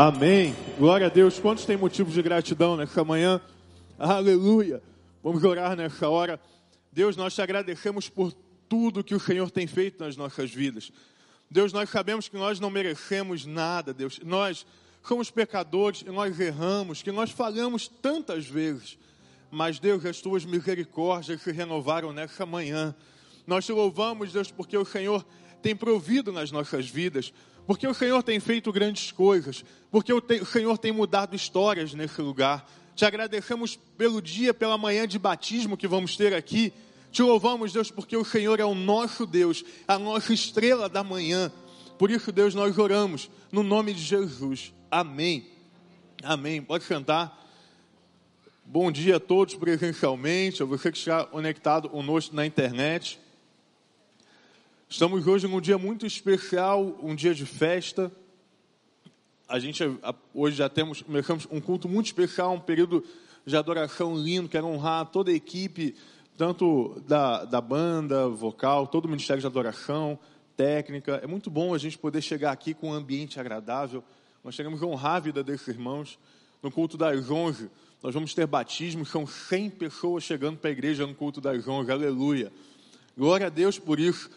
Amém. Glória a Deus. Quantos têm motivos de gratidão nessa manhã? Aleluia. Vamos orar nessa hora. Deus, nós te agradecemos por tudo que o Senhor tem feito nas nossas vidas. Deus, nós sabemos que nós não merecemos nada, Deus. Nós somos pecadores e nós erramos, que nós falhamos tantas vezes. Mas, Deus, as tuas misericórdias se renovaram nessa manhã. Nós te louvamos, Deus, porque o Senhor tem provido nas nossas vidas, porque o Senhor tem feito grandes coisas, porque o, Senhor tem mudado histórias nesse lugar. Te agradecemos pelo dia, pela manhã de batismo que vamos ter aqui. Te louvamos, Deus, porque o Senhor é o nosso Deus, a nossa estrela da manhã. Por isso, Deus, nós oramos no nome de Jesus. Amém. Amém. Pode sentar. Bom dia a todos presencialmente, a você que está conectado conosco na internet. Estamos hoje num dia muito especial, um dia de festa. A gente hoje já temos, começamos um culto muito especial, um período de adoração lindo, quero honrar toda a equipe, tanto da, da banda, vocal, todo o Ministério de Adoração, técnica. É muito bom a gente poder chegar aqui com um ambiente agradável. Nós queremos honrar a vida desses irmãos. No culto das 11, nós vamos ter batismo, são 100 pessoas chegando para a igreja no culto das 11. Aleluia. Glória a Deus por isso.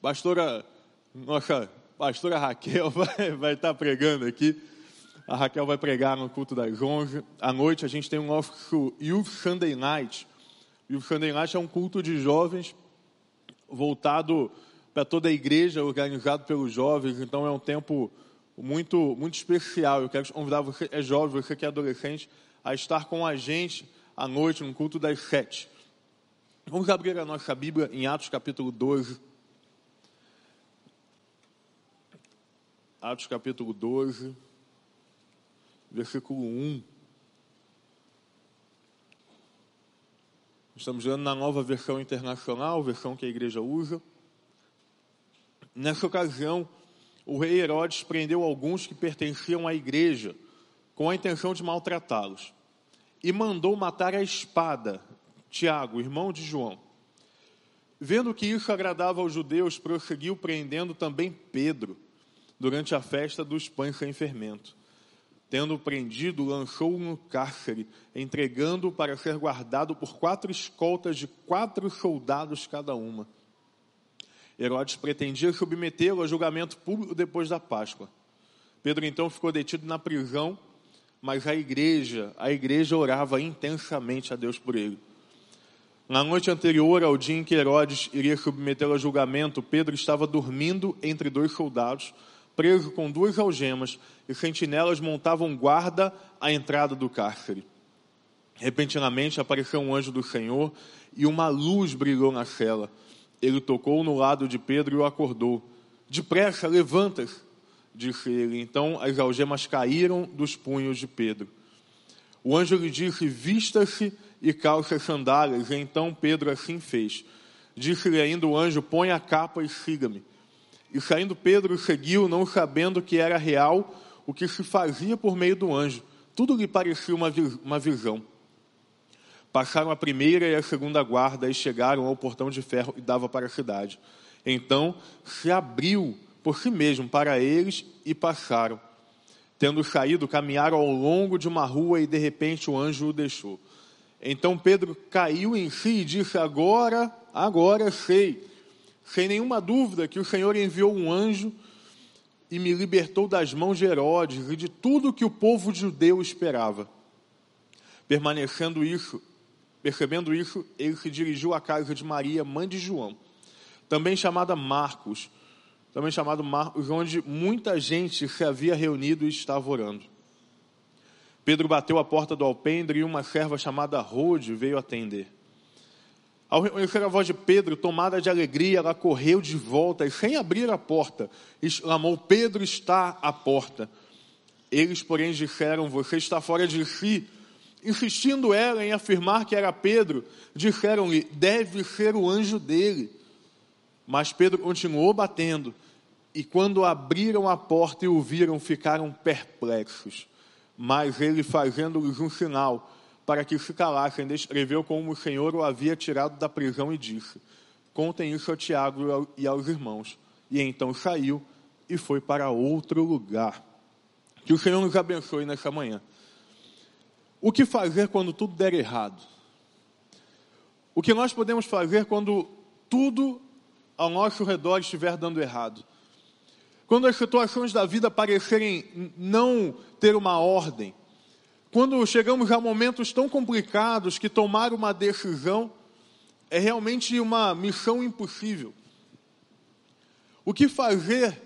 Pastora, nossa pastora Raquel vai, vai estar pregando aqui. A Raquel vai pregar no culto das 11. À noite a gente tem o nosso Youth Sunday Night. Youth Sunday Night é um culto de jovens voltado para toda a igreja, organizado pelos jovens. Então é um tempo muito, muito especial. Eu quero convidar você, é jovem, você que é adolescente, a estar com a gente à noite no culto das sete. Vamos abrir a nossa Bíblia em Atos capítulo 12. Atos capítulo 12, versículo 1. Estamos vendo na nova versão internacional, versão que a igreja usa. Nessa ocasião, o rei Herodes prendeu alguns que pertenciam à igreja, com a intenção de maltratá-los, e mandou matar a espada Tiago, irmão de João. Vendo que isso agradava aos judeus, prosseguiu prendendo também Pedro durante a festa dos pães sem fermento. Tendo prendido, lançou-o no cárcere, entregando-o para ser guardado por quatro escoltas de quatro soldados cada uma. Herodes pretendia submetê-lo a julgamento público depois da Páscoa. Pedro então ficou detido na prisão, mas a igreja, a igreja orava intensamente a Deus por ele. Na noite anterior ao dia em que Herodes iria submetê-lo a julgamento, Pedro estava dormindo entre dois soldados, preso com duas algemas, e sentinelas montavam guarda à entrada do cárcere. Repentinamente apareceu um anjo do Senhor e uma luz brilhou na cela. Ele tocou no lado de Pedro e o acordou. Depressa, levanta-se, disse ele. Então as algemas caíram dos punhos de Pedro. O anjo lhe disse: Vista-se e calça as sandálias. E então Pedro assim fez. Disse-lhe ainda o anjo: Põe a capa e siga-me. E saindo Pedro seguiu, não sabendo que era real o que se fazia por meio do anjo. Tudo lhe parecia uma, uma visão. Passaram a primeira e a segunda guarda e chegaram ao portão de ferro e dava para a cidade. Então se abriu por si mesmo para eles e passaram. Tendo saído, caminharam ao longo de uma rua e de repente o anjo o deixou. Então Pedro caiu em si e disse: Agora, agora sei sem nenhuma dúvida que o Senhor enviou um anjo e me libertou das mãos de Herodes e de tudo que o povo judeu esperava. Permanecendo isso, percebendo isso, ele se dirigiu à casa de Maria, mãe de João, também chamada Marcos, também chamado Marcos, onde muita gente se havia reunido e estava orando. Pedro bateu a porta do alpendre e uma serva chamada Rode veio atender. Ao reconhecer a voz de Pedro, tomada de alegria, ela correu de volta e, sem abrir a porta, exclamou: Pedro está à porta. Eles, porém, disseram: Você está fora de si. Insistindo ela em afirmar que era Pedro, disseram-lhe: Deve ser o anjo dele. Mas Pedro continuou batendo, e quando abriram a porta e o viram, ficaram perplexos. Mas ele, fazendo-lhes um sinal, para que se calassem, descreveu como o Senhor o havia tirado da prisão e disse: Contem isso a Tiago e aos irmãos. E então saiu e foi para outro lugar. Que o Senhor nos abençoe nessa manhã. O que fazer quando tudo der errado? O que nós podemos fazer quando tudo ao nosso redor estiver dando errado? Quando as situações da vida parecerem não ter uma ordem, quando chegamos a momentos tão complicados que tomar uma decisão é realmente uma missão impossível. O que fazer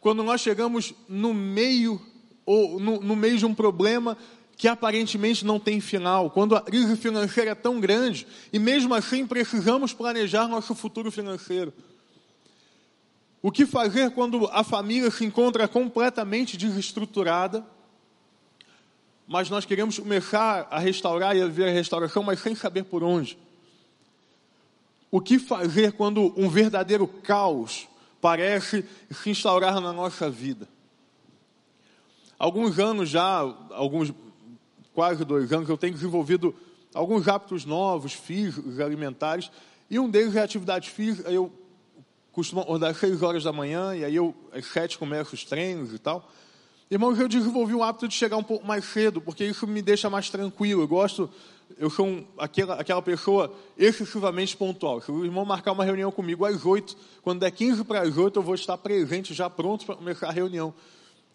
quando nós chegamos no meio ou no, no meio de um problema que aparentemente não tem final, quando a crise financeira é tão grande e mesmo assim precisamos planejar nosso futuro financeiro. O que fazer quando a família se encontra completamente desestruturada, mas nós queremos começar a restaurar e a ver a restauração, mas sem saber por onde? O que fazer quando um verdadeiro caos parece se instaurar na nossa vida? Alguns anos já, alguns quase dois anos, eu tenho desenvolvido alguns hábitos novos, físicos, alimentares, e um deles é atividade física. Eu costumo acordar às seis horas da manhã, e aí eu, às sete, começo os treinos e tal. Irmãos, eu desenvolvi o hábito de chegar um pouco mais cedo, porque isso me deixa mais tranquilo. Eu gosto, eu sou um, aquela, aquela pessoa excessivamente pontual. Se o irmão marcar uma reunião comigo às oito, quando der quinze para as oito, eu vou estar presente, já pronto para começar a reunião.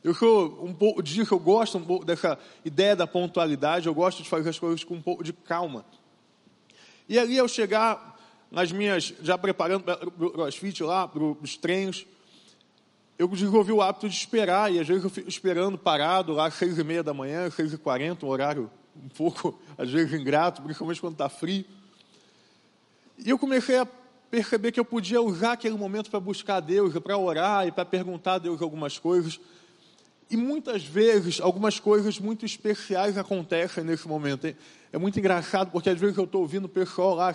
Eu sou um pouco disso, eu gosto um pouco dessa ideia da pontualidade, eu gosto de fazer as coisas com um pouco de calma. E ali eu chegar nas minhas, já preparando para o crossfit lá, para os treinos, eu desenvolvi o hábito de esperar, e às vezes eu fico esperando parado lá às seis e meia da manhã, seis e quarenta, um horário um pouco, às vezes, ingrato, principalmente quando está frio. E eu comecei a perceber que eu podia usar aquele momento para buscar Deus, para orar e para perguntar a Deus algumas coisas. E muitas vezes, algumas coisas muito especiais acontecem nesse momento. É muito engraçado, porque às vezes eu estou ouvindo o pessoal lá.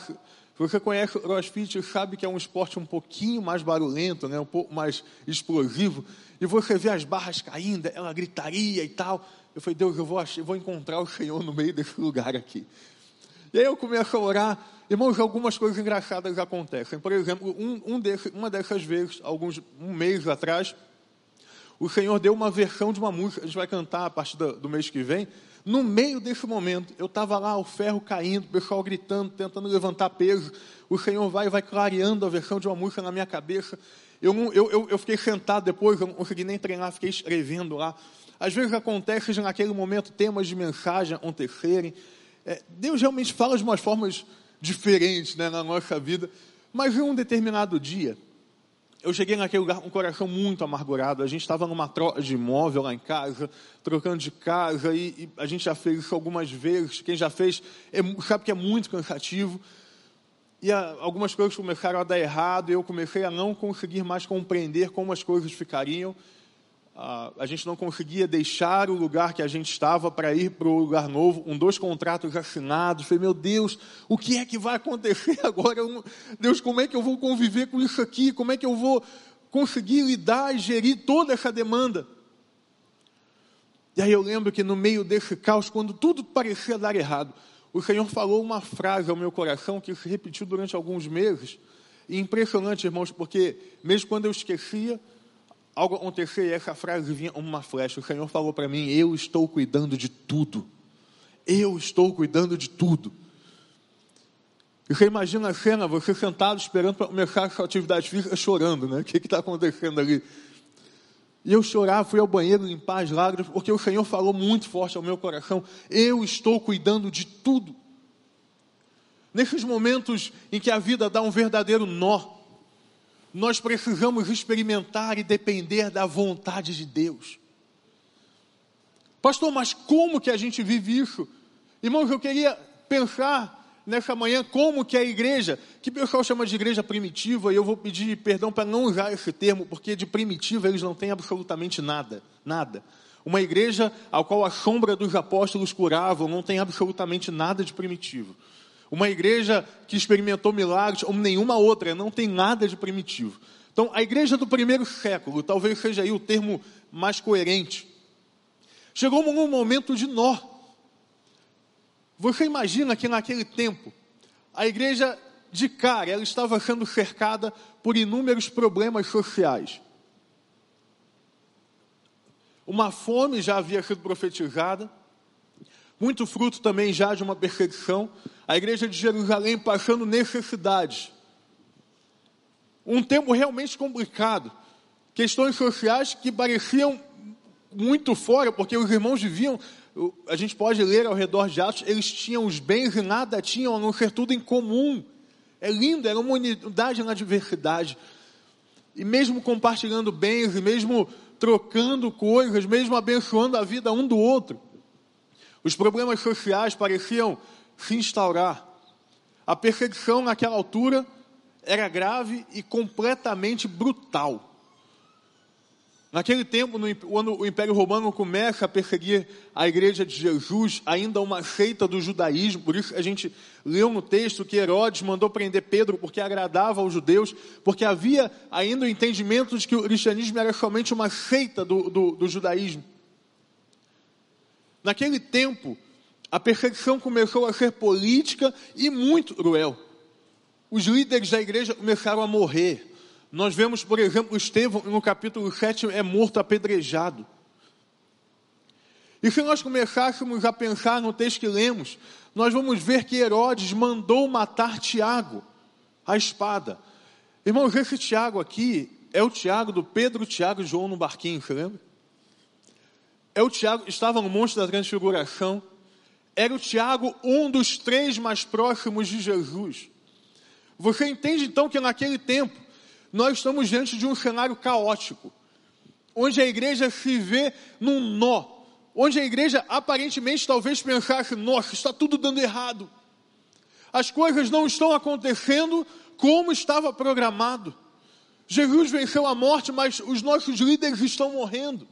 Você conhece o crossfit, sabe que é um esporte um pouquinho mais barulhento, né? um pouco mais explosivo. E você vê as barras caindo, ela gritaria e tal. Eu falei, Deus, eu vou, eu vou encontrar o Senhor no meio desse lugar aqui. E aí eu começo a orar. Irmãos, algumas coisas engraçadas acontecem. Por exemplo, um, um desse, uma dessas vezes, alguns um mês atrás, o Senhor deu uma versão de uma música, a gente vai cantar a partir do, do mês que vem. No meio desse momento, eu estava lá, o ferro caindo, o pessoal gritando, tentando levantar peso. O Senhor vai vai clareando a versão de uma música na minha cabeça. Eu, eu, eu, eu fiquei sentado depois, eu não consegui nem treinar, fiquei escrevendo lá. Às vezes acontece naquele momento temas de mensagem acontecerem. É, Deus realmente fala de umas formas diferentes né, na nossa vida. Mas em um determinado dia, eu cheguei naquele lugar com um coração muito amargurado. A gente estava numa troca de imóvel lá em casa, trocando de casa, e, e, a gente já fez isso algumas vezes. Quem já fez é, sabe que é muito cansativo. E a, algumas coisas começaram a dar errado, e eu comecei a não conseguir mais compreender como as coisas ficariam a gente não conseguia deixar o lugar que a gente estava para ir para o lugar novo, um dois contratos assinados. Falei, meu Deus, o que é que vai acontecer agora? Deus, como é que eu vou conviver com isso aqui? Como é que eu vou conseguir lidar e gerir toda essa demanda? E aí eu lembro que no meio desse caos, quando tudo parecia dar errado, o Senhor falou uma frase ao meu coração que se repetiu durante alguns meses. E impressionante, irmãos, porque mesmo quando eu esquecia, algo acontecer e essa frase vinha uma flecha. O Senhor falou para mim: Eu estou cuidando de tudo. Eu estou cuidando de tudo. E você imagina a cena, você sentado esperando para começar a sua atividade física, chorando, né? O que está acontecendo ali? E eu chorava, fui ao banheiro limpar as lágrimas, porque o Senhor falou muito forte ao meu coração: Eu estou cuidando de tudo. Nesses momentos em que a vida dá um verdadeiro nó, nós precisamos experimentar e depender da vontade de Deus. Pastor, mas como que a gente vive isso? Irmãos, eu queria pensar nessa manhã como que a igreja, que o pessoal chama de igreja primitiva, e eu vou pedir perdão para não usar esse termo, porque de primitiva eles não têm absolutamente nada, nada. Uma igreja ao qual a sombra dos apóstolos curavam não tem absolutamente nada de primitivo. Uma igreja que experimentou milagres como nenhuma outra, não tem nada de primitivo. Então, a igreja do primeiro século, talvez seja aí o termo mais coerente, chegou num momento de nó. Você imagina que naquele tempo, a igreja de cara, ela estava sendo cercada por inúmeros problemas sociais. uma fome já havia sido profetizada, muito fruto também já de uma perseguição, a igreja de Jerusalém passando necessidades. Um tempo realmente complicado, questões sociais que pareciam muito fora, porque os irmãos viviam, a gente pode ler ao redor de Atos, eles tinham os bens e nada tinham, a não ser tudo em comum. É lindo, era uma unidade na diversidade. E mesmo compartilhando bens, e mesmo trocando coisas, mesmo abençoando a vida um do outro, os problemas sociais pareciam se instaurar. A perseguição naquela altura era grave e completamente brutal. Naquele tempo, quando o Império Romano começa a perseguir a igreja de Jesus, ainda uma seita do judaísmo, por isso a gente leu no texto que Herodes mandou prender Pedro porque agradava aos judeus, porque havia ainda o entendimento de que o cristianismo era somente uma seita do, do, do judaísmo. Naquele tempo, a perseguição começou a ser política e muito cruel. Os líderes da igreja começaram a morrer nós vemos, por exemplo, Estevão, no capítulo 7, é morto apedrejado. E se nós começássemos a pensar no texto que lemos, nós vamos ver que Herodes mandou matar Tiago, a espada. Irmãos, esse Tiago aqui é o Tiago do Pedro, Tiago e João no barquinho, você lembra? É o Tiago, estava no Monte da Transfiguração, era o Tiago, um dos três mais próximos de Jesus. Você entende então que naquele tempo, nós estamos diante de um cenário caótico, onde a igreja se vê num nó, onde a igreja aparentemente talvez pensasse: nossa, está tudo dando errado, as coisas não estão acontecendo como estava programado. Jesus venceu a morte, mas os nossos líderes estão morrendo.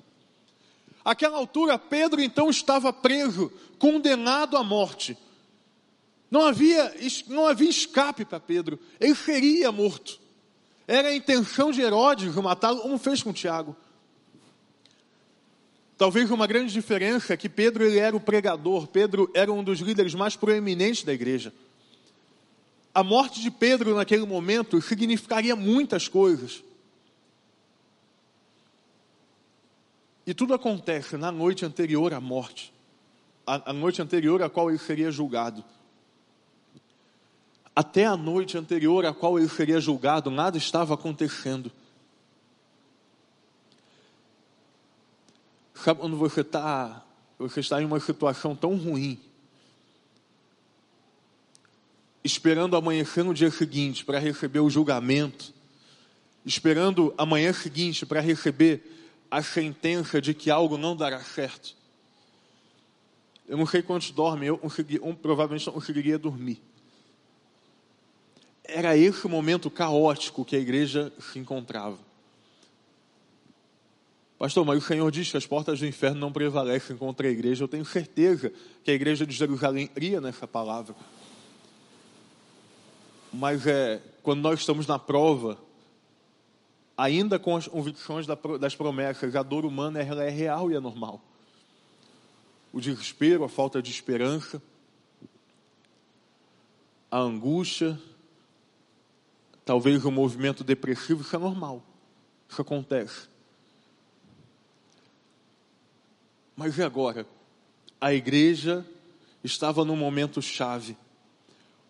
Aquela altura, Pedro então estava preso, condenado à morte. Não havia, não havia escape para Pedro, ele seria morto. Era a intenção de Herodes matá-lo, como fez com Tiago. Talvez uma grande diferença é que Pedro ele era o pregador, Pedro era um dos líderes mais proeminentes da igreja. A morte de Pedro naquele momento significaria muitas coisas. E tudo acontece na noite anterior à morte, a, a noite anterior à qual ele seria julgado até a noite anterior à qual ele seria julgado, nada estava acontecendo. Sabe quando você está você está em uma situação tão ruim, esperando amanhecer no dia seguinte para receber o julgamento, esperando amanhã seguinte para receber a sentença de que algo não dará certo. Eu não sei quantos dormem, eu consegui, um, provavelmente não conseguiria dormir era esse momento caótico que a igreja se encontrava. Pastor, mas o Senhor diz que as portas do inferno não prevalecem contra a igreja. Eu tenho certeza que a igreja de Jerusalém iria nessa palavra. Mas é quando nós estamos na prova, ainda com as convicções das promessas, a dor humana ela é real e é normal. O desespero, a falta de esperança, a angústia, talvez um movimento depressivo, isso é normal. Isso acontece. Mas e agora? A igreja estava num momento chave.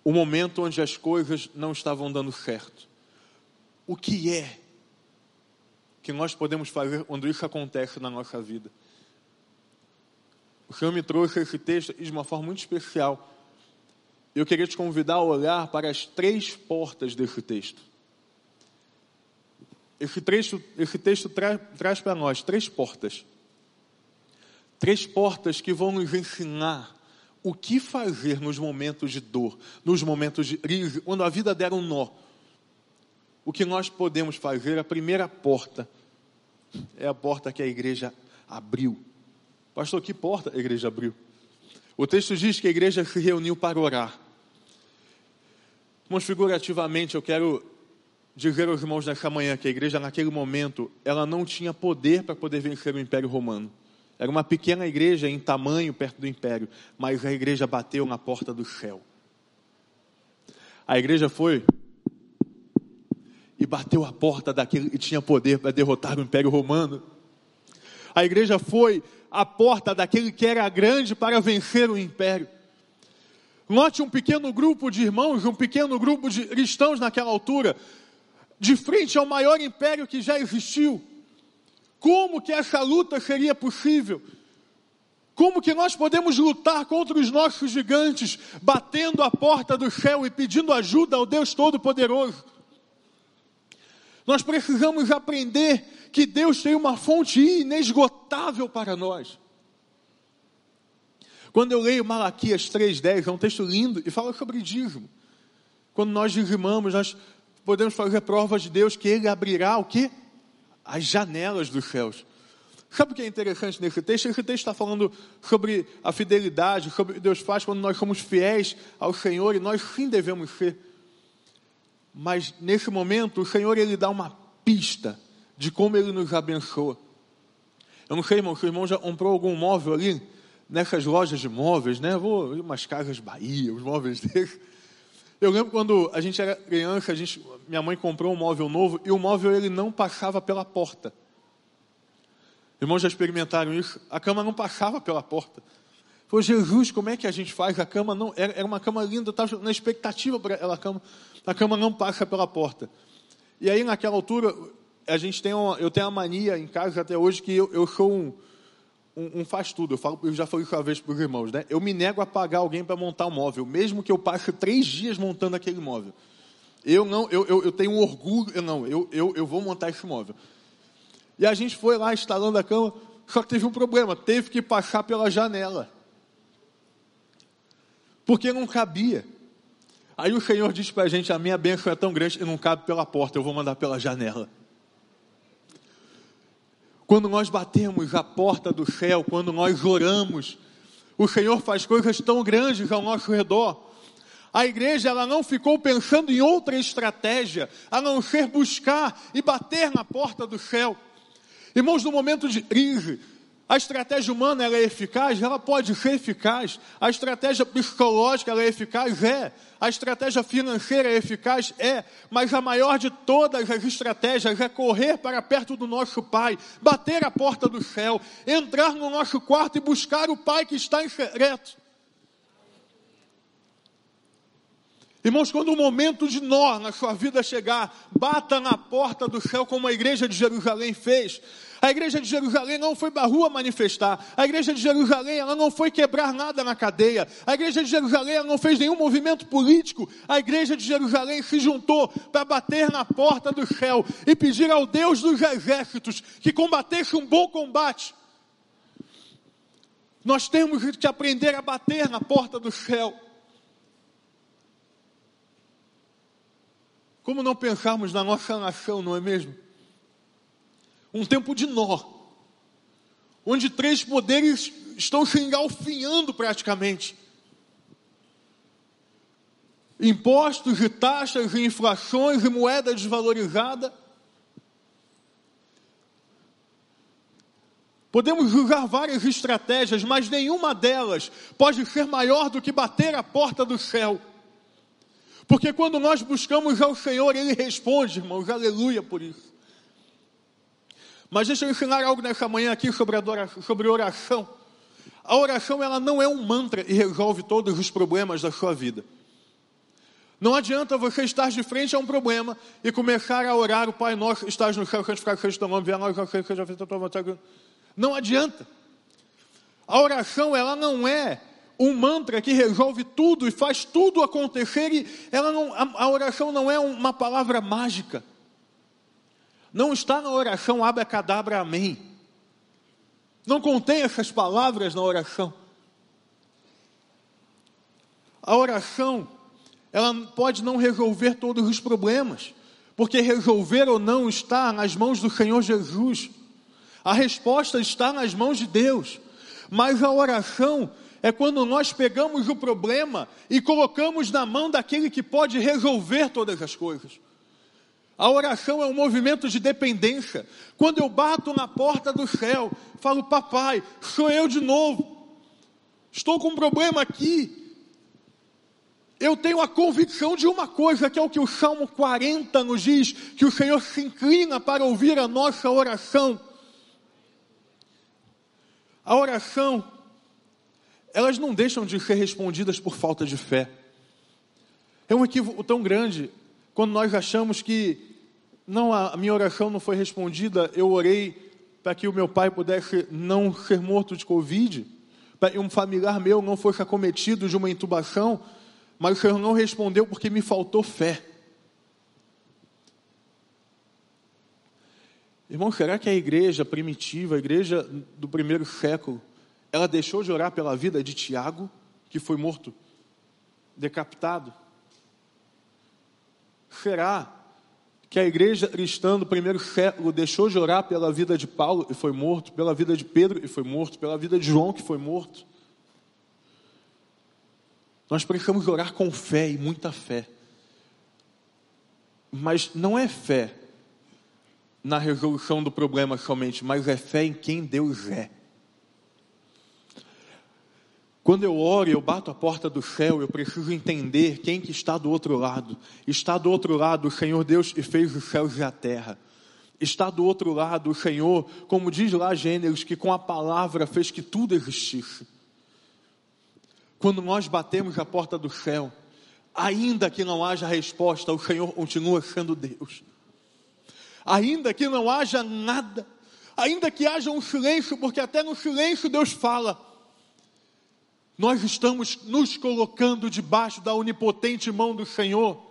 O momento onde as coisas não estavam dando certo. O que é que nós podemos fazer quando isso acontece na nossa vida? O Senhor me trouxe esse texto de uma forma muito especial eu queria te convidar a olhar para as três portas desse texto. Esse texto, esse texto tra, traz para nós três portas. Três portas que vão nos ensinar o que fazer nos momentos de dor, nos momentos de crise, quando a vida der um nó. O que nós podemos fazer, a primeira porta, é a porta que a igreja abriu. Pastor, que porta a igreja abriu? O texto diz que a igreja se reuniu para orar. Mas figurativamente eu quero dizer aos irmãos nessa manhã que a igreja naquele momento ela não tinha poder para poder vencer o Império Romano. Era uma pequena igreja em tamanho perto do Império, mas a igreja bateu na porta do céu. A igreja foi e bateu a porta daquele que tinha poder para derrotar o Império Romano. A igreja foi a porta daquele que era grande para vencer o império. Note um pequeno grupo de irmãos, um pequeno grupo de cristãos naquela altura, de frente ao maior império que já existiu. Como que essa luta seria possível? Como que nós podemos lutar contra os nossos gigantes, batendo a porta do céu e pedindo ajuda ao Deus Todo-Poderoso? Nós precisamos aprender que Deus tem uma fonte inesgotável para nós. Quando eu leio Malaquias 3,10, é um texto lindo e fala sobre dízimo. Quando nós dizimamos, nós podemos fazer provas de Deus que Ele abrirá o que? As janelas dos céus. Sabe o que é interessante nesse texto? Esse texto está falando sobre a fidelidade, sobre o que Deus faz quando nós somos fiéis ao Senhor e nós sim devemos ser. Mas nesse momento, o Senhor ele dá uma pista de como ele nos abençoa. Eu não sei, irmão, se o irmão já comprou algum móvel ali, nessas lojas de móveis, né? Vou umas casas Bahia, os móveis deles. Eu lembro quando a gente era criança, a gente, minha mãe comprou um móvel novo e o móvel ele não passava pela porta. Irmãos já experimentaram isso? A cama não passava pela porta. Falei, Jesus, como é que a gente faz? A cama não. Era, era uma cama linda, eu estava na expectativa para ela. A cama, a cama não passa pela porta. E aí, naquela altura, a gente tem uma, eu tenho a mania em casa até hoje que eu, eu sou um, um, um, faz tudo. Eu, eu já falei isso uma vez para os irmãos, né? Eu me nego a pagar alguém para montar um móvel, mesmo que eu passe três dias montando aquele móvel. Eu não, eu, eu, eu tenho um orgulho, eu não, eu, eu, eu vou montar esse móvel. E a gente foi lá instalando a cama, só que teve um problema, teve que passar pela janela. Porque não cabia. Aí o Senhor disse para a gente: a minha bênção é tão grande que não cabe pela porta, eu vou mandar pela janela. Quando nós batemos a porta do céu, quando nós oramos, o Senhor faz coisas tão grandes ao nosso redor. A igreja ela não ficou pensando em outra estratégia a não ser buscar e bater na porta do céu. Irmãos, no momento de crise, a estratégia humana ela é eficaz? Ela pode ser eficaz. A estratégia psicológica ela é eficaz? É. A estratégia financeira é eficaz? É. Mas a maior de todas as estratégias é correr para perto do nosso Pai, bater a porta do céu, entrar no nosso quarto e buscar o Pai que está em secreto. Irmãos, quando o momento de nó na sua vida chegar, bata na porta do céu, como a igreja de Jerusalém fez. A igreja de Jerusalém não foi para rua manifestar. A igreja de Jerusalém ela não foi quebrar nada na cadeia. A igreja de Jerusalém não fez nenhum movimento político. A igreja de Jerusalém se juntou para bater na porta do céu e pedir ao Deus dos exércitos que combatesse um bom combate. Nós temos que aprender a bater na porta do céu. Como não pensarmos na nossa nação, não é mesmo? Um tempo de nó, onde três poderes estão se engalfinhando praticamente. Impostos e taxas e inflações e moeda desvalorizada. Podemos usar várias estratégias, mas nenhuma delas pode ser maior do que bater a porta do céu porque quando nós buscamos ao Senhor, Ele responde, irmãos, aleluia por isso. Mas deixa eu ensinar algo nessa manhã aqui sobre, adoração, sobre oração. A oração, ela não é um mantra e resolve todos os problemas da sua vida. Não adianta você estar de frente a um problema e começar a orar o Pai Nosso, estás no céu, santificado seja teu nome, a nós, seja feita a tua vontade. Não adianta. A oração, ela não é um mantra que resolve tudo e faz tudo acontecer, e ela não, a, a oração não é uma palavra mágica. Não está na oração abacadabra amém. Não contém essas palavras na oração. A oração, ela pode não resolver todos os problemas, porque resolver ou não está nas mãos do Senhor Jesus. A resposta está nas mãos de Deus. Mas a oração, é quando nós pegamos o problema e colocamos na mão daquele que pode resolver todas as coisas. A oração é um movimento de dependência. Quando eu bato na porta do céu, falo, papai, sou eu de novo. Estou com um problema aqui. Eu tenho a convicção de uma coisa, que é o que o Salmo 40 nos diz: que o Senhor se inclina para ouvir a nossa oração. A oração, elas não deixam de ser respondidas por falta de fé. É um equívoco tão grande quando nós achamos que não a minha oração não foi respondida, eu orei para que o meu pai pudesse não ser morto de covid, para que um familiar meu não fosse acometido de uma intubação, mas o Senhor não respondeu porque me faltou fé. Irmão, será que a igreja primitiva, a igreja do primeiro século, ela deixou de orar pela vida de Tiago, que foi morto, decapitado? Será que a igreja cristã do primeiro século deixou de orar pela vida de Paulo e foi morto, pela vida de Pedro e foi morto, pela vida de João que foi morto? Nós precisamos orar com fé e muita fé. Mas não é fé na resolução do problema somente, mas é fé em quem Deus é. Quando eu oro, eu bato a porta do céu, eu preciso entender quem que está do outro lado. Está do outro lado o Senhor Deus que fez os céus e a terra. Está do outro lado o Senhor, como diz lá Gênesis, que com a palavra fez que tudo existisse. Quando nós batemos a porta do céu, ainda que não haja resposta, o Senhor continua sendo Deus ainda que não haja nada, ainda que haja um silêncio, porque até no silêncio Deus fala. Nós estamos nos colocando debaixo da onipotente mão do Senhor.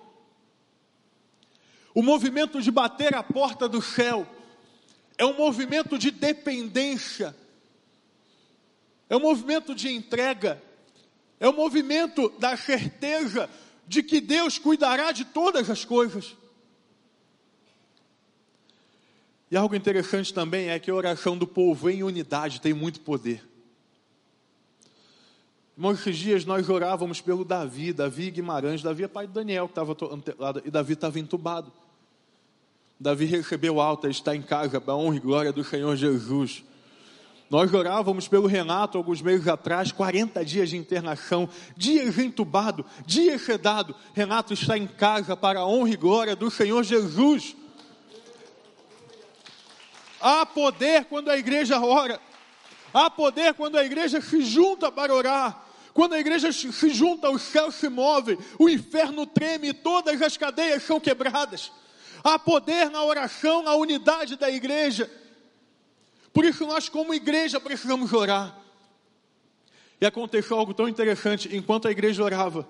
O movimento de bater a porta do céu é um movimento de dependência, é um movimento de entrega, é um movimento da certeza de que Deus cuidará de todas as coisas. E algo interessante também é que a oração do povo em unidade tem muito poder. Irmãos, esses dias nós orávamos pelo Davi, Davi Guimarães, Davi é pai de Daniel, que estava lá, e Davi estava entubado. Davi recebeu alta, está em casa, para a honra e glória do Senhor Jesus. Nós orávamos pelo Renato alguns meses atrás, 40 dias de internação, dias entubado, dias sedado. Renato está em casa para a honra e glória do Senhor Jesus. Há poder quando a igreja ora. Há poder quando a igreja se junta para orar. Quando a igreja se junta, o céu se move, o inferno treme e todas as cadeias são quebradas. Há poder na oração, na unidade da igreja. Por isso nós, como igreja, precisamos orar. E aconteceu algo tão interessante enquanto a igreja orava.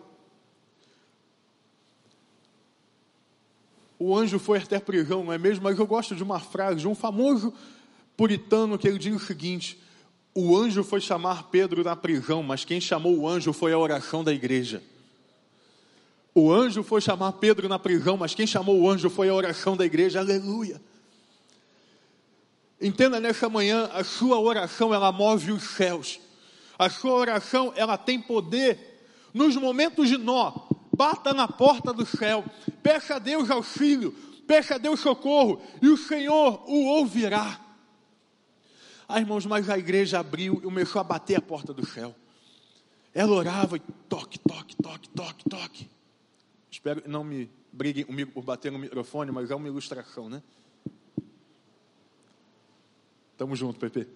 o anjo foi até a prisão, não é mesmo? Mas eu gosto de uma frase de um famoso puritano que ele diz o seguinte: o anjo foi chamar Pedro na prisão, mas quem chamou o anjo foi a oração da igreja. O anjo foi chamar Pedro na prisão, mas quem chamou o anjo foi a oração da igreja. Aleluia. Entenda nessa manhã, a sua oração ela move os céus. A sua oração ela tem poder nos momentos de nó, bata na porta do céu, peça a Deus auxílio, peça a Deus socorro, e o Senhor o ouvirá. Ah, irmãos, mas a igreja abriu e começou a bater a porta do céu. Ela orava e toque, toque, toque, toque, toque. Espero que não me briguem comigo por bater no microfone, mas é uma ilustração, né? Tamo junto, Pepe.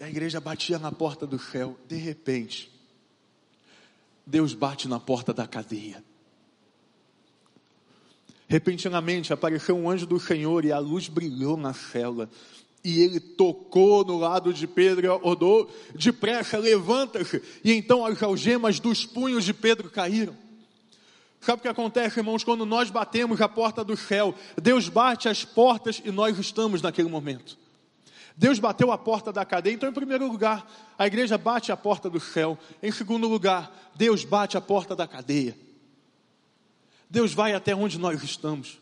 A igreja batia na porta do céu, de repente, Deus bate na porta da cadeia. Repentinamente apareceu um anjo do Senhor e a luz brilhou na cela. E ele tocou no lado de Pedro e orou: depressa, levanta-se. E então as algemas dos punhos de Pedro caíram. Sabe o que acontece, irmãos, quando nós batemos a porta do céu? Deus bate as portas e nós estamos naquele momento. Deus bateu a porta da cadeia, então, em primeiro lugar, a igreja bate a porta do céu. Em segundo lugar, Deus bate a porta da cadeia. Deus vai até onde nós estamos.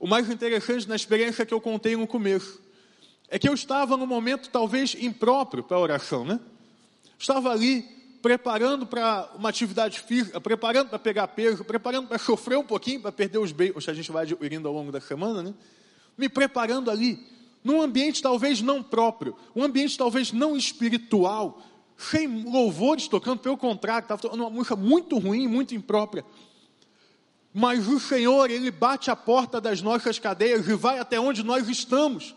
O mais interessante na experiência que eu contei no começo é que eu estava num momento talvez impróprio para a oração, né? Estava ali preparando para uma atividade física, preparando para pegar peso, preparando para sofrer um pouquinho, para perder os beijos a gente vai adquirindo ao longo da semana, né? Me preparando ali num ambiente talvez não próprio, um ambiente talvez não espiritual, sem louvores tocando, pelo contrário, estava tocando uma música muito ruim, muito imprópria. Mas o Senhor, Ele bate a porta das nossas cadeias e vai até onde nós estamos.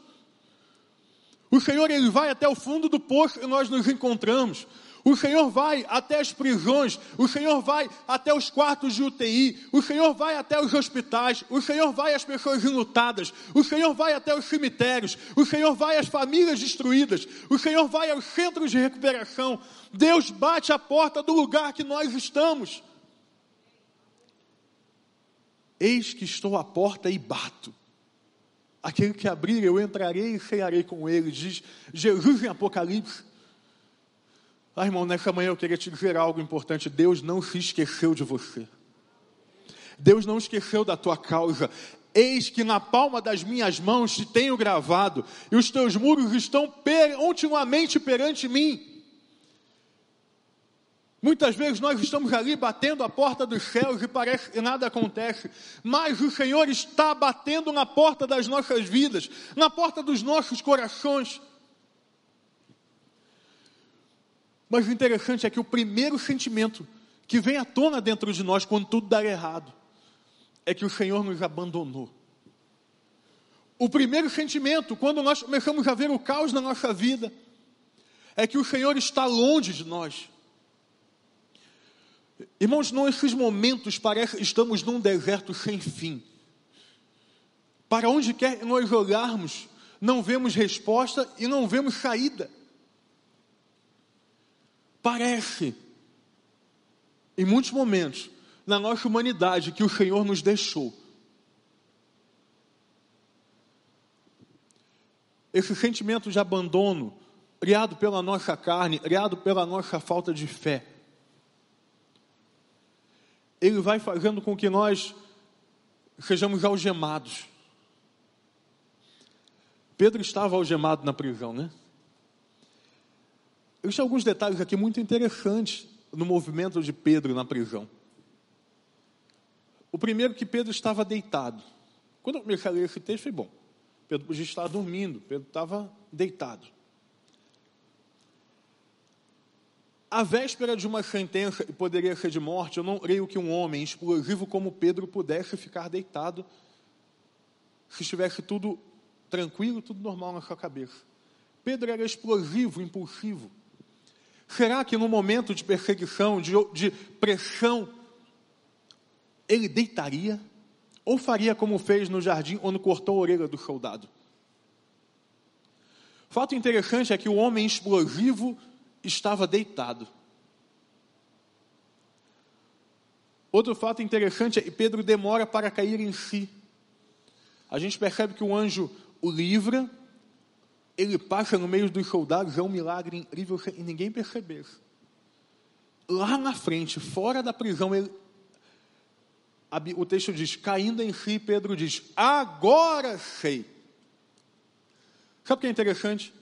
O Senhor ele vai até o fundo do poço e nós nos encontramos. O Senhor vai até as prisões, o Senhor vai até os quartos de UTI, o Senhor vai até os hospitais, o Senhor vai às pessoas enlutadas, o Senhor vai até os cemitérios, o Senhor vai às famílias destruídas, o Senhor vai aos centros de recuperação. Deus bate a porta do lugar que nós estamos. Eis que estou à porta e bato. Aquele que abrir, eu entrarei e cearei com ele, diz Jesus em Apocalipse. Ah, irmão, nessa manhã eu queria te dizer algo importante. Deus não se esqueceu de você. Deus não esqueceu da tua causa. Eis que na palma das minhas mãos te tenho gravado, e os teus muros estão continuamente perante mim. Muitas vezes nós estamos ali batendo a porta dos céus e parece que nada acontece, mas o Senhor está batendo na porta das nossas vidas, na porta dos nossos corações. Mas o interessante é que o primeiro sentimento que vem à tona dentro de nós quando tudo dá errado é que o Senhor nos abandonou. O primeiro sentimento, quando nós começamos a ver o caos na nossa vida, é que o Senhor está longe de nós. Irmãos, nesses momentos parece que estamos num deserto sem fim. Para onde quer que nós olharmos, não vemos resposta e não vemos saída. Parece, em muitos momentos, na nossa humanidade, que o Senhor nos deixou. Esse sentimento de abandono, criado pela nossa carne, criado pela nossa falta de fé, ele vai fazendo com que nós sejamos algemados. Pedro estava algemado na prisão, né? Existem alguns detalhes aqui muito interessantes no movimento de Pedro na prisão. O primeiro que Pedro estava deitado. Quando eu comecei a ler esse texto, foi bom. Pedro podia estar dormindo, Pedro estava deitado. A véspera de uma sentença, e poderia ser de morte, eu não creio que um homem explosivo como Pedro pudesse ficar deitado se estivesse tudo tranquilo, tudo normal na sua cabeça. Pedro era explosivo, impulsivo. Será que no momento de perseguição, de, de pressão, ele deitaria? Ou faria como fez no jardim, onde cortou a orelha do soldado? Fato interessante é que o homem explosivo estava deitado. Outro fato interessante é que Pedro demora para cair em si. A gente percebe que o anjo o livra, ele passa no meio dos soldados, é um milagre incrível e ninguém percebeu. Lá na frente, fora da prisão, ele, o texto diz: caindo em si, Pedro diz: Agora sei. Sabe o que é interessante?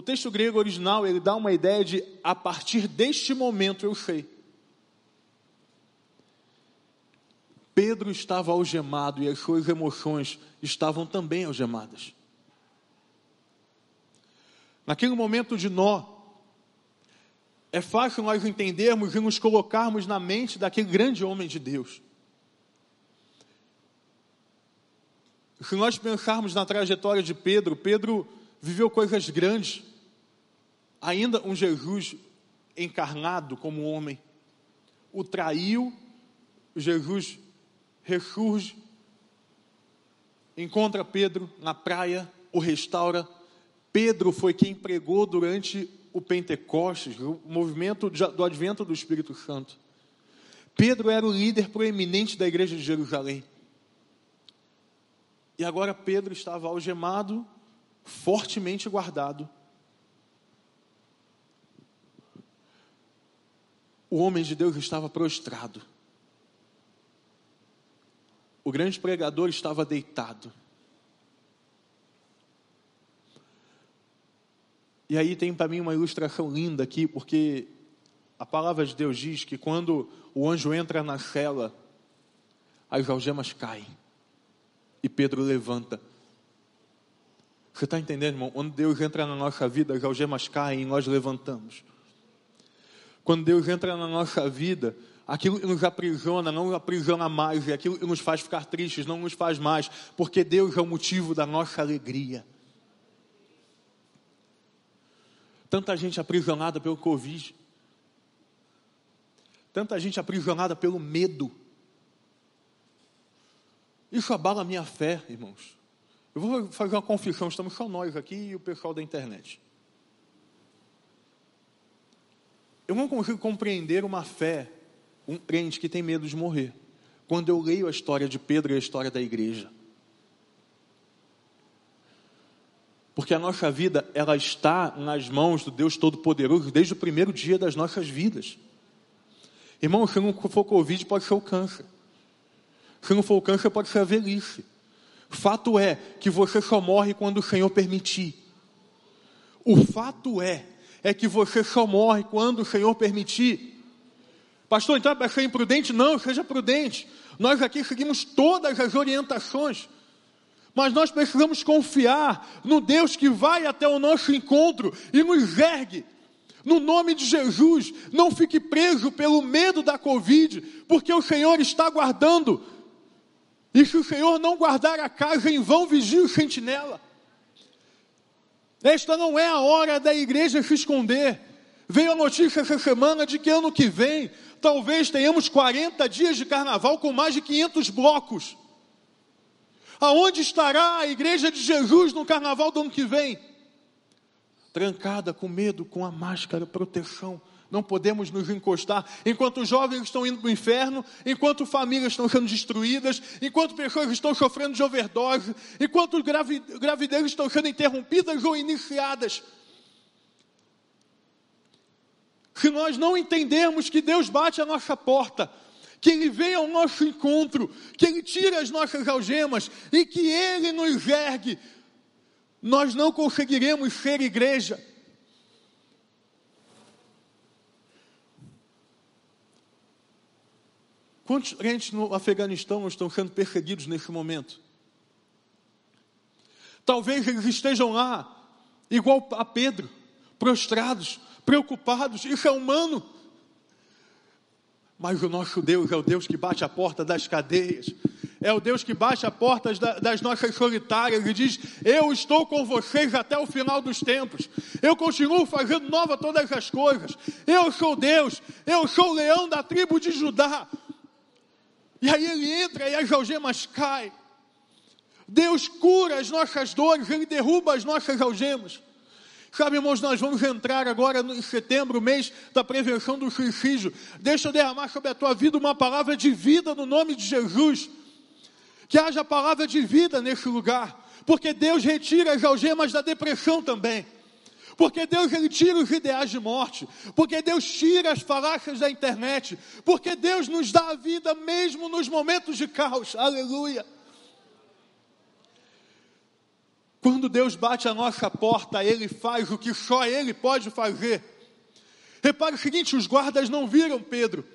O texto grego original, ele dá uma ideia de a partir deste momento eu sei. Pedro estava algemado e as suas emoções estavam também algemadas. Naquele momento de nó, é fácil nós entendermos e nos colocarmos na mente daquele grande homem de Deus. Se nós pensarmos na trajetória de Pedro, Pedro viveu coisas grandes, ainda um Jesus encarnado como homem, o traiu, Jesus ressurge, encontra Pedro na praia, o restaura. Pedro foi quem pregou durante o Pentecostes, o movimento do advento do Espírito Santo. Pedro era o líder proeminente da igreja de Jerusalém. E agora Pedro estava algemado fortemente guardado. O homem de Deus estava prostrado. O grande pregador estava deitado. E aí tem para mim uma ilustração linda aqui, porque a palavra de Deus diz que quando o anjo entra na cela, as algemas caem. E Pedro levanta. Você está entendendo, irmão? Quando Deus entra na nossa vida, as algemas caem e nós levantamos. Quando Deus entra na nossa vida, aquilo que nos aprisiona não nos aprisiona mais, e aquilo que nos faz ficar tristes não nos faz mais, porque Deus é o motivo da nossa alegria. Tanta gente aprisionada pelo Covid. Tanta gente aprisionada pelo medo. Isso abala a minha fé, irmãos. Eu vou fazer uma confissão, estamos só nós aqui e o pessoal da internet. Eu não consigo compreender uma fé, um crente que tem medo de morrer, quando eu leio a história de Pedro e a história da igreja. Porque a nossa vida, ela está nas mãos do Deus Todo-Poderoso desde o primeiro dia das nossas vidas. Irmão, se não for Covid, pode ser o câncer. Se não for o câncer, pode ser a velhice. Fato é que você só morre quando o Senhor permitir. O fato é, é que você só morre quando o Senhor permitir. Pastor, então é ser imprudente? Não, seja prudente. Nós aqui seguimos todas as orientações. Mas nós precisamos confiar no Deus que vai até o nosso encontro e nos ergue. No nome de Jesus, não fique preso pelo medo da Covid, porque o Senhor está guardando. E se o Senhor não guardar a casa, em vão vigia o sentinela. Esta não é a hora da igreja se esconder. Veio a notícia essa semana de que ano que vem, talvez tenhamos 40 dias de carnaval com mais de 500 blocos. Aonde estará a igreja de Jesus no carnaval do ano que vem? Trancada, com medo, com a máscara, proteção. Não podemos nos encostar. Enquanto jovens estão indo para o inferno, enquanto famílias estão sendo destruídas, enquanto pessoas estão sofrendo de overdose, enquanto gravidezes estão sendo interrompidas ou iniciadas. Se nós não entendermos que Deus bate a nossa porta, que Ele venha ao nosso encontro, que Ele tire as nossas algemas e que Ele nos ergue, nós não conseguiremos ser igreja. Quantos crentes no Afeganistão estão sendo perseguidos nesse momento? Talvez eles estejam lá, igual a Pedro, prostrados, preocupados, isso é humano. Mas o nosso Deus é o Deus que bate a porta das cadeias, é o Deus que bate a porta das nossas solitárias e diz: Eu estou com vocês até o final dos tempos, eu continuo fazendo nova todas as coisas, eu sou Deus, eu sou o leão da tribo de Judá. E aí ele entra e as algemas caem. Deus cura as nossas dores, ele derruba as nossas algemas. Sabe, irmãos, nós vamos entrar agora em setembro, mês da prevenção do suicídio. Deixa eu derramar sobre a tua vida uma palavra de vida no nome de Jesus. Que haja palavra de vida nesse lugar. Porque Deus retira as algemas da depressão também. Porque Deus ele tira os ideais de morte. Porque Deus tira as falácias da internet. Porque Deus nos dá a vida mesmo nos momentos de caos. Aleluia. Quando Deus bate a nossa porta, Ele faz o que só Ele pode fazer. Repare o seguinte: os guardas não viram Pedro.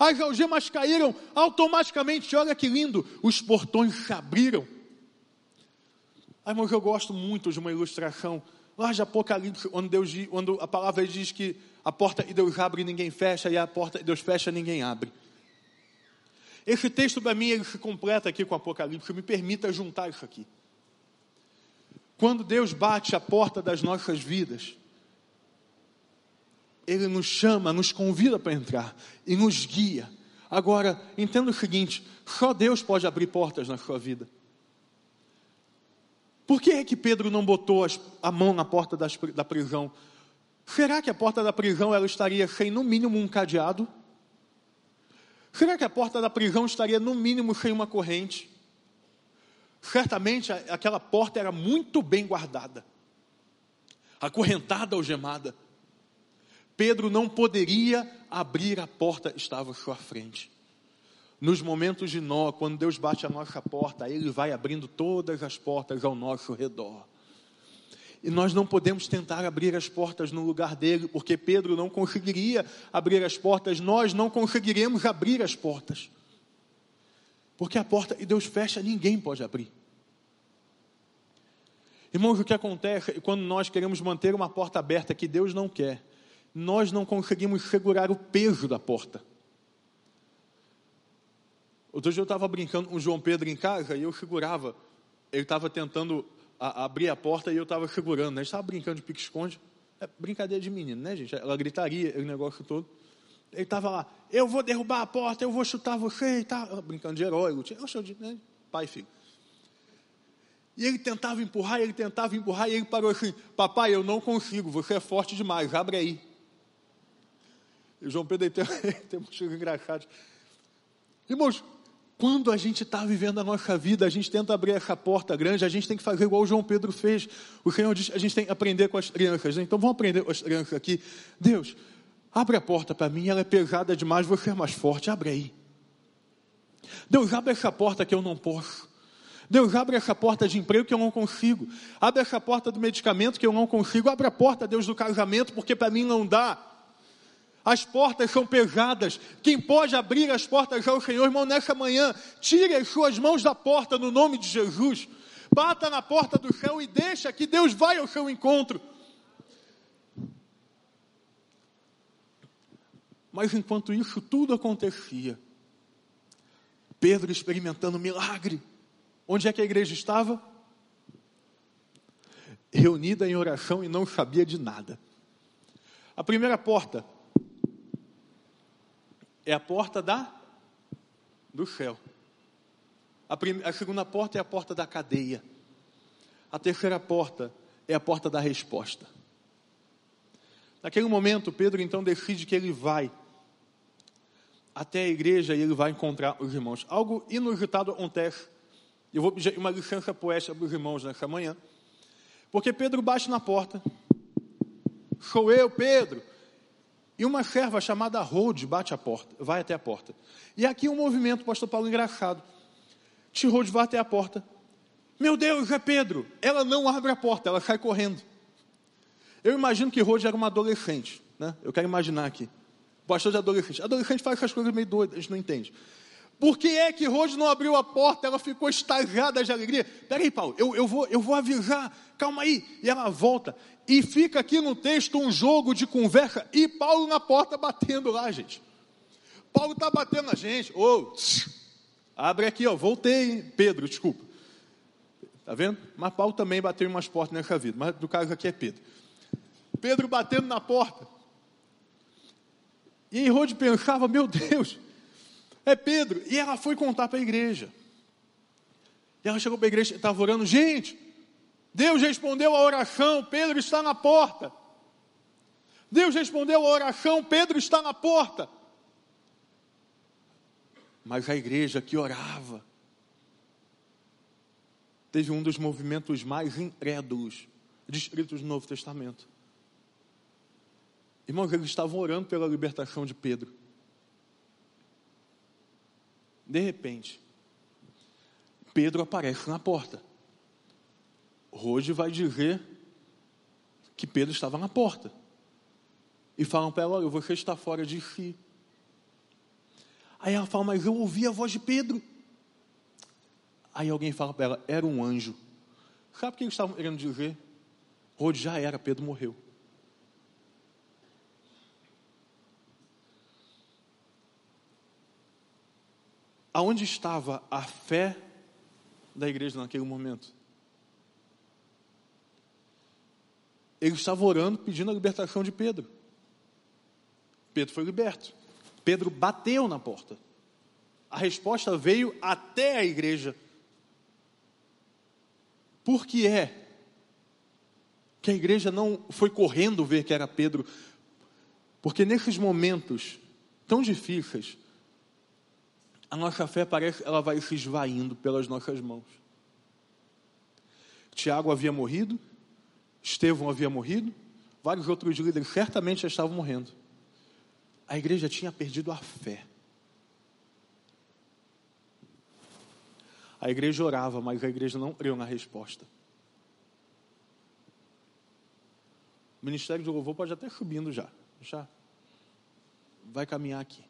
As algemas caíram automaticamente. Olha que lindo, os portões se abriram. Ai, mas eu gosto muito de uma ilustração lá de Apocalipse, onde, Deus, onde a palavra diz que a porta de Deus abre e ninguém fecha, e a porta de Deus fecha e ninguém abre. Esse texto para mim ele se completa aqui com Apocalipse. Me permita juntar isso aqui. Quando Deus bate a porta das nossas vidas, Ele nos chama, nos convida para entrar e nos guia. Agora, entenda o seguinte: só Deus pode abrir portas na sua vida. Por que é que Pedro não botou a mão na porta da prisão? Será que a porta da prisão ela estaria sem no mínimo um cadeado? Será que a porta da prisão estaria no mínimo sem uma corrente? certamente aquela porta era muito bem guardada, acorrentada, algemada. Pedro não poderia abrir a porta, estava à sua frente. Nos momentos de nó, quando Deus bate a nossa porta, Ele vai abrindo todas as portas ao nosso redor. E nós não podemos tentar abrir as portas no lugar dele, porque Pedro não conseguiria abrir as portas, nós não conseguiremos abrir as portas. Porque a porta e Deus fecha, ninguém pode abrir. Irmãos, o que acontece é quando nós queremos manter uma porta aberta que Deus não quer, nós não conseguimos segurar o peso da porta. Outro dia eu estava brincando com o João Pedro em casa e eu segurava. Ele estava tentando a, abrir a porta e eu estava segurando. Né? A gente estava brincando de pique-esconde. É brincadeira de menino, né, gente? Ela gritaria, o negócio todo. Ele estava lá, eu vou derrubar a porta, eu vou chutar você e tal. Brincando de herói, eu chamo de né? pai e filho. E ele tentava empurrar, ele tentava empurrar, e ele parou assim: Papai, eu não consigo, você é forte demais, abre aí. E João Pedro tem, tem um engraçado. Irmãos, quando a gente está vivendo a nossa vida, a gente tenta abrir essa porta grande, a gente tem que fazer igual o João Pedro fez. O Senhor diz, a gente tem que aprender com as crianças. Né? Então vamos aprender com as crianças aqui. Deus, abre a porta para mim, ela é pesada demais, você é mais forte, abre aí. Deus, abre essa porta que eu não posso. Deus, abre essa porta de emprego que eu não consigo. Abre essa porta do medicamento que eu não consigo. Abre a porta, Deus, do casamento, porque para mim não dá. As portas são pesadas. Quem pode abrir as portas é o Senhor. Irmão, nessa manhã, tire as suas mãos da porta no nome de Jesus. Bata na porta do céu e deixa que Deus vai ao seu encontro. Mas enquanto isso tudo acontecia, Pedro experimentando milagre. Onde é que a igreja estava? Reunida em oração e não sabia de nada. A primeira porta é a porta da do céu. A, primeira, a segunda porta é a porta da cadeia. A terceira porta é a porta da resposta. Naquele momento, Pedro então decide que ele vai até a igreja e ele vai encontrar os irmãos. Algo inusitado acontece. Eu vou pedir uma licença poética para os irmãos nessa manhã. Porque Pedro bate na porta. Sou eu, Pedro. E uma serva chamada Rode bate a porta, vai até a porta. E aqui um movimento, pastor Paulo, engraçado. Tia Rode vai até a porta. Meu Deus, é Pedro. Ela não abre a porta, ela sai correndo. Eu imagino que Rode era uma adolescente. Né? Eu quero imaginar aqui. Pastor de adolescente. Adolescente faz essas coisas meio doidas, a gente não entende. Por que é que Rose não abriu a porta? Ela ficou extasiada de alegria. Peraí, Paulo, eu, eu, vou, eu vou avisar, calma aí. E ela volta. E fica aqui no texto um jogo de conversa. E Paulo na porta batendo lá, gente. Paulo está batendo na gente. Ô, oh, abre aqui, ó. Voltei, hein? Pedro, desculpa. Tá vendo? Mas Paulo também bateu em umas portas nessa vida. Mas do caso aqui é Pedro. Pedro batendo na porta. E Rode pensava, meu Deus é Pedro. E ela foi contar para a igreja. E ela chegou para a igreja, estava orando, gente, Deus respondeu a oração, Pedro está na porta. Deus respondeu a oração, Pedro está na porta. Mas a igreja que orava teve um dos movimentos mais incrédulos descritos no Novo Testamento. Irmãos, eles estavam orando pela libertação de Pedro. De repente, Pedro aparece na porta. Hoje vai dizer que Pedro estava na porta. E falam para ela: Olha, você está fora de si. Aí ela fala: Mas eu ouvi a voz de Pedro. Aí alguém fala para ela: Era um anjo. Sabe o que eles estavam querendo dizer? Hoje já era, Pedro morreu. Aonde estava a fé da igreja naquele momento? Ele estava orando, pedindo a libertação de Pedro. Pedro foi liberto. Pedro bateu na porta. A resposta veio até a igreja. Por que é que a igreja não foi correndo ver que era Pedro? Porque nesses momentos tão difíceis, a nossa fé parece ela vai se esvaindo pelas nossas mãos. Tiago havia morrido, Estevão havia morrido, vários outros líderes certamente já estavam morrendo. A igreja tinha perdido a fé. A igreja orava, mas a igreja não creu na resposta. O ministério de louvor pode até subindo já. Já vai caminhar aqui.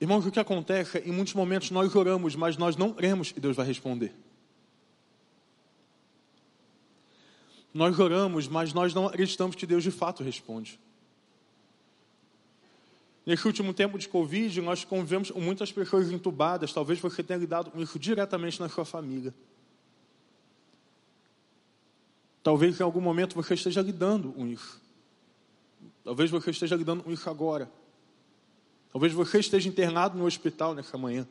Irmãos, o que acontece, em muitos momentos nós oramos, mas nós não cremos que Deus vai responder. Nós oramos, mas nós não acreditamos que Deus de fato responde. Nesse último tempo de Covid, nós convivemos com muitas pessoas entubadas. Talvez você tenha lidado com isso diretamente na sua família. Talvez em algum momento você esteja lidando com isso. Talvez você esteja lidando com isso agora. Talvez você esteja internado no hospital nessa manhã.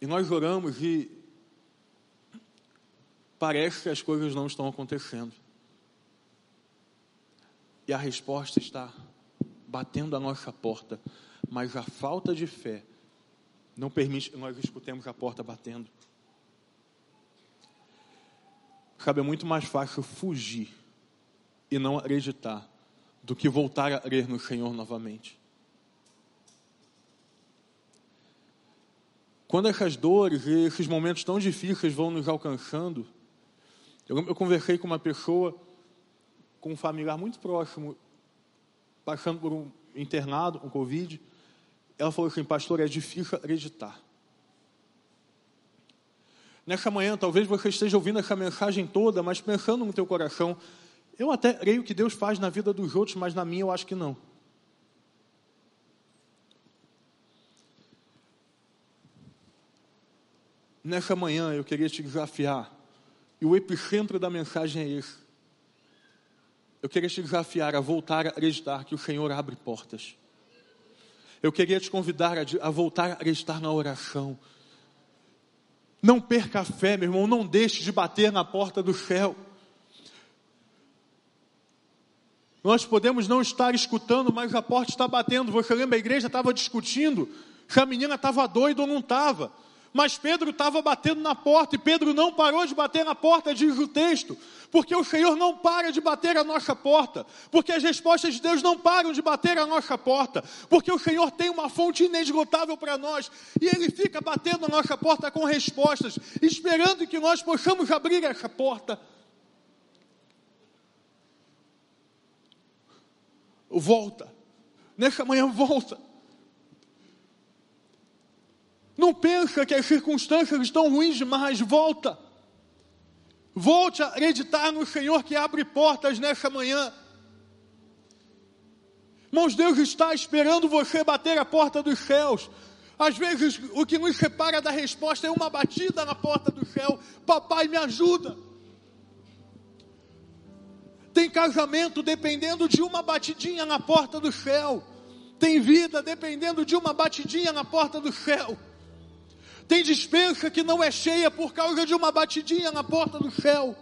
E nós oramos e parece que as coisas não estão acontecendo. E a resposta está batendo a nossa porta, mas a falta de fé não permite que nós escutemos a porta batendo. Sabe, é muito mais fácil fugir e não acreditar do que voltar a crer no Senhor novamente. Quando essas dores e esses momentos tão difíceis vão nos alcançando, eu, eu conversei com uma pessoa, com um familiar muito próximo, passando por um internado, um Covid. Ela falou assim, pastor, é difícil acreditar. Nessa manhã, talvez você esteja ouvindo essa mensagem toda, mas pensando no teu coração, eu até creio que Deus faz na vida dos outros, mas na minha eu acho que não. Nessa manhã eu queria te desafiar, e o epicentro da mensagem é esse. Eu queria te desafiar a voltar a acreditar que o Senhor abre portas. Eu queria te convidar a, a voltar a acreditar na oração não perca a fé, meu irmão, não deixe de bater na porta do céu. Nós podemos não estar escutando, mas a porta está batendo. Você lembra, a igreja estava discutindo se a menina estava doida ou não estava. Mas Pedro estava batendo na porta e Pedro não parou de bater na porta, diz o texto, porque o Senhor não para de bater a nossa porta, porque as respostas de Deus não param de bater a nossa porta, porque o Senhor tem uma fonte inesgotável para nós e Ele fica batendo a nossa porta com respostas, esperando que nós possamos abrir essa porta. Volta, nessa manhã volta. Não pensa que as circunstâncias estão ruins demais, volta. Volte a acreditar no Senhor que abre portas nessa manhã. Irmãos, Deus está esperando você bater a porta dos céus. Às vezes, o que nos separa da resposta é uma batida na porta do céu. Papai, me ajuda. Tem casamento dependendo de uma batidinha na porta do céu. Tem vida dependendo de uma batidinha na porta do céu. Tem dispensa que não é cheia por causa de uma batidinha na porta do céu.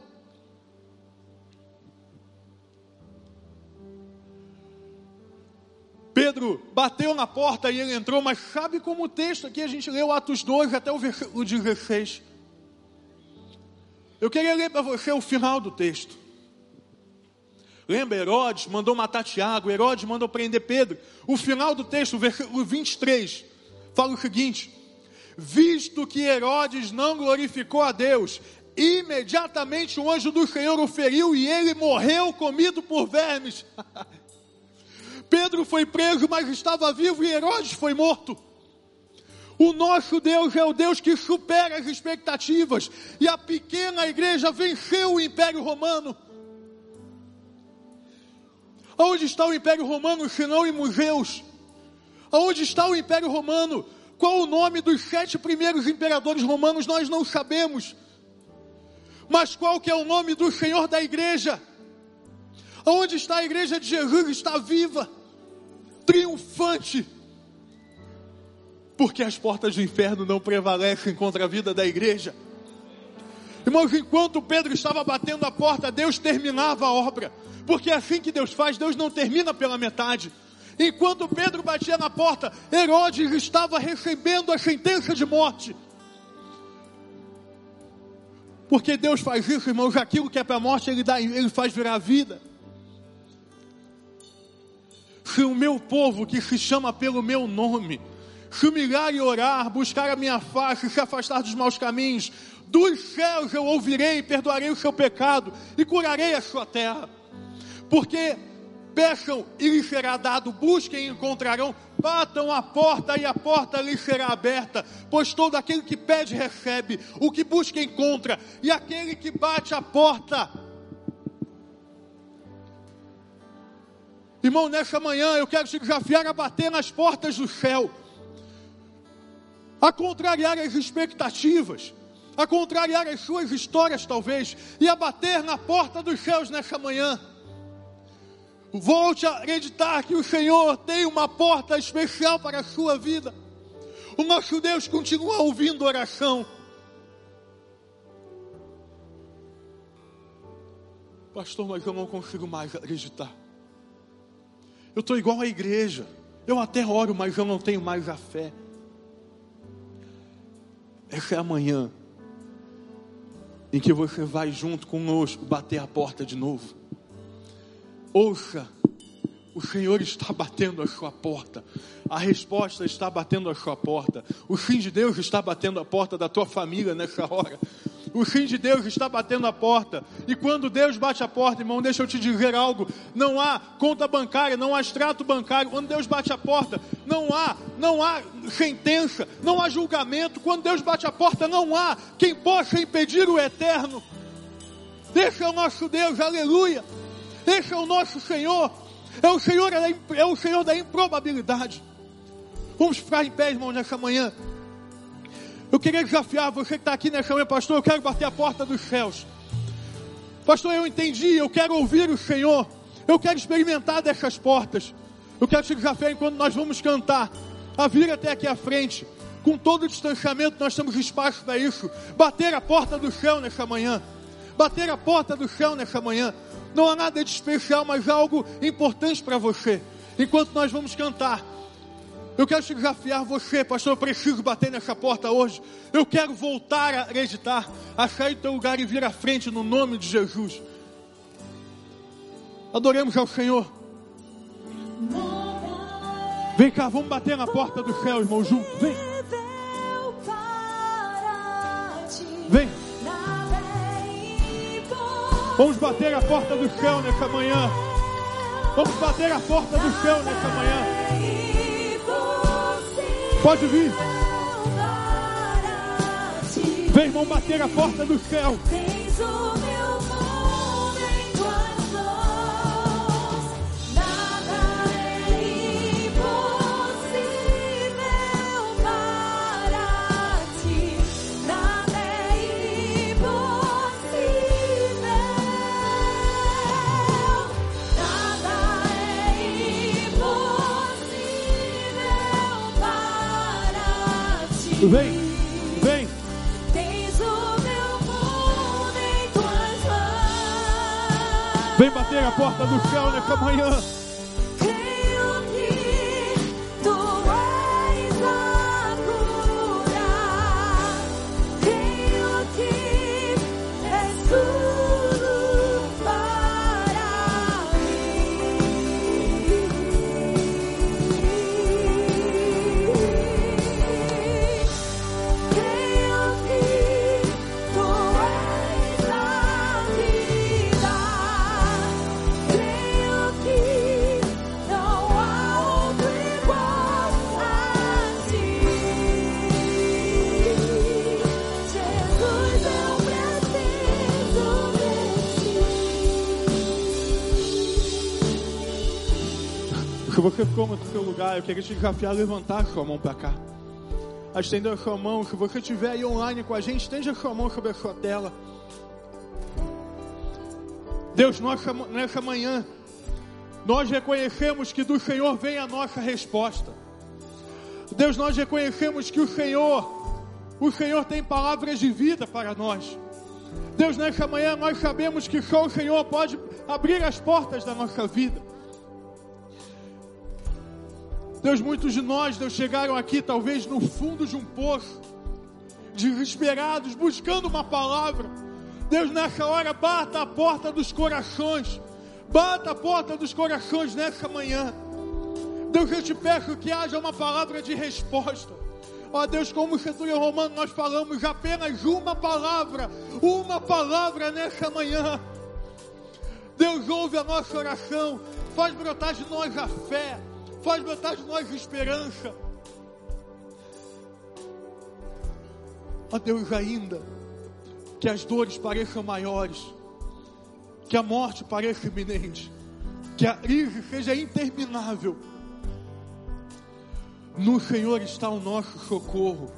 Pedro bateu na porta e ele entrou, mas sabe como o texto aqui a gente leu Atos 12 até o versículo 16. Eu queria ler para você o final do texto. Lembra, Herodes mandou matar Tiago, Herodes mandou prender Pedro. O final do texto, versículo 23, fala o seguinte: visto que Herodes não glorificou a Deus, imediatamente o anjo do Senhor o feriu e ele morreu comido por vermes. Pedro foi preso, mas estava vivo e Herodes foi morto. O nosso Deus é o Deus que supera as expectativas, e a pequena igreja venceu o Império Romano. Onde está o Império Romano, se não em museus? Onde está o Império Romano? Qual o nome dos sete primeiros imperadores romanos nós não sabemos. Mas qual que é o nome do Senhor da igreja? Onde está a igreja de Jesus? Está viva, triunfante. Porque as portas do inferno não prevalecem contra a vida da igreja. Irmãos, enquanto Pedro estava batendo a porta, Deus terminava a obra. Porque é assim que Deus faz, Deus não termina pela metade. Enquanto Pedro batia na porta, Herodes estava recebendo a sentença de morte. Porque Deus faz isso, irmãos, aquilo que é para a morte, ele, dá, ele faz virar vida. Se o meu povo, que se chama pelo meu nome, se humilhar e orar, buscar a minha face, se afastar dos maus caminhos, dos céus eu ouvirei, perdoarei o seu pecado e curarei a sua terra. Porque Peçam e lhes será dado, busquem e encontrarão, batam a porta e a porta lhes será aberta, pois todo aquele que pede recebe, o que busca encontra, e aquele que bate a porta. Irmão, nessa manhã eu quero te desafiar a bater nas portas do céu, a contrariar as expectativas, a contrariar as suas histórias, talvez, e a bater na porta dos céus nessa manhã. Volte a acreditar que o Senhor tem uma porta especial para a sua vida. O nosso Deus continua ouvindo oração. Pastor, mas eu não consigo mais acreditar. Eu estou igual à igreja. Eu até oro, mas eu não tenho mais a fé. Essa é a manhã em que você vai junto conosco bater a porta de novo. Ouça, o Senhor está batendo a sua porta. A resposta está batendo a sua porta. O fim de Deus está batendo a porta da tua família nessa hora. O fim de Deus está batendo a porta. E quando Deus bate a porta, irmão, deixa eu te dizer algo: não há conta bancária, não há extrato bancário. Quando Deus bate a porta, não há, não há sentença, não há julgamento. Quando Deus bate a porta, não há quem possa impedir o eterno. Deixa o nosso Deus, aleluia. Esse é o nosso Senhor. É o Senhor, é o Senhor da improbabilidade. Vamos ficar em pé, irmão, nessa manhã. Eu queria desafiar você que está aqui nessa manhã, pastor. Eu quero bater a porta dos céus. Pastor, eu entendi. Eu quero ouvir o Senhor. Eu quero experimentar dessas portas. Eu quero te desafiar enquanto nós vamos cantar. A vir até aqui à frente. Com todo o distanciamento, nós temos espaço para isso. Bater a porta do céu nessa manhã. Bater a porta do céu nessa manhã. Não há nada de especial, mas algo importante para você. Enquanto nós vamos cantar, eu quero desafiar você, pastor. Eu preciso bater nessa porta hoje. Eu quero voltar a acreditar, a sair do teu lugar e vir à frente no nome de Jesus. Adoremos ao Senhor. Vem cá, vamos bater na porta do céu, irmão, junto. Vem. Vem. Vamos bater a porta do céu nessa manhã. Vamos bater a porta do céu nessa manhã. Pode vir. Vem, irmão, bater a porta do céu. Vem, vem. Tens o meu mundo em tuas mãos. Vem bater a porta do céu nessa manhã. Você ficou no seu lugar, eu queria te desafiar a levantar sua mão para cá. A a sua mão. Se você estiver aí online com a gente, estende a sua mão sobre a sua tela. Deus, nossa, nessa manhã, nós reconhecemos que do Senhor vem a nossa resposta. Deus, nós reconhecemos que o Senhor, o Senhor tem palavras de vida para nós. Deus, nessa manhã nós sabemos que só o Senhor pode abrir as portas da nossa vida. Deus, muitos de nós, Deus, chegaram aqui talvez no fundo de um poço, desesperados, buscando uma palavra. Deus, nessa hora, bata a porta dos corações, bata a porta dos corações nessa manhã. Deus, eu te peço que haja uma palavra de resposta. Ó Deus, como centurião romano, nós falamos apenas uma palavra, uma palavra nessa manhã. Deus ouve a nossa oração, faz brotar de nós a fé faz brotar de nós esperança. Ó Deus, ainda que as dores pareçam maiores, que a morte pareça iminente, que a crise seja interminável, no Senhor está o nosso socorro.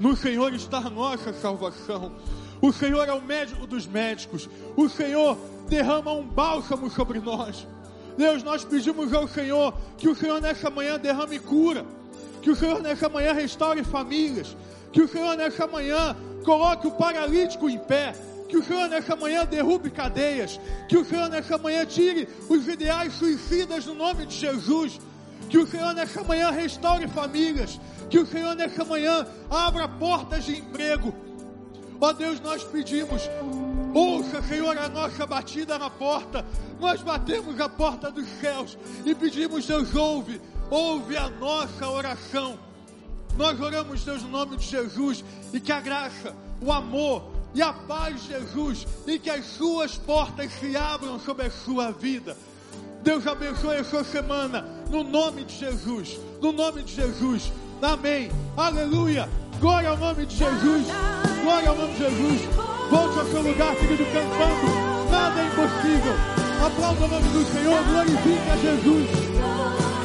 No Senhor está a nossa salvação. O Senhor é o médico dos médicos. O Senhor derrama um bálsamo sobre nós. Deus, nós pedimos ao Senhor que o Senhor nessa manhã derrame cura. Que o Senhor nessa manhã restaure famílias. Que o Senhor nessa manhã coloque o paralítico em pé. Que o Senhor nessa manhã derrube cadeias. Que o Senhor nessa manhã tire os ideais suicidas no nome de Jesus. Que o Senhor nessa manhã restaure famílias. Que o Senhor nessa manhã abra portas de emprego. Ó Deus, nós pedimos. Ouça, Senhor, a nossa batida na porta. Nós batemos a porta dos céus e pedimos, Deus, ouve, ouve a nossa oração. Nós oramos, Deus, no nome de Jesus e que a graça, o amor e a paz de Jesus e que as suas portas se abram sobre a sua vida. Deus abençoe a sua semana, no nome de Jesus, no nome de Jesus. Amém. Aleluia. Glória ao nome de Jesus. Glória ao nome de Jesus. Volte ao seu lugar, querido, cantando. Nada é impossível. Aplauda o nome do Senhor. Glorifique a Jesus.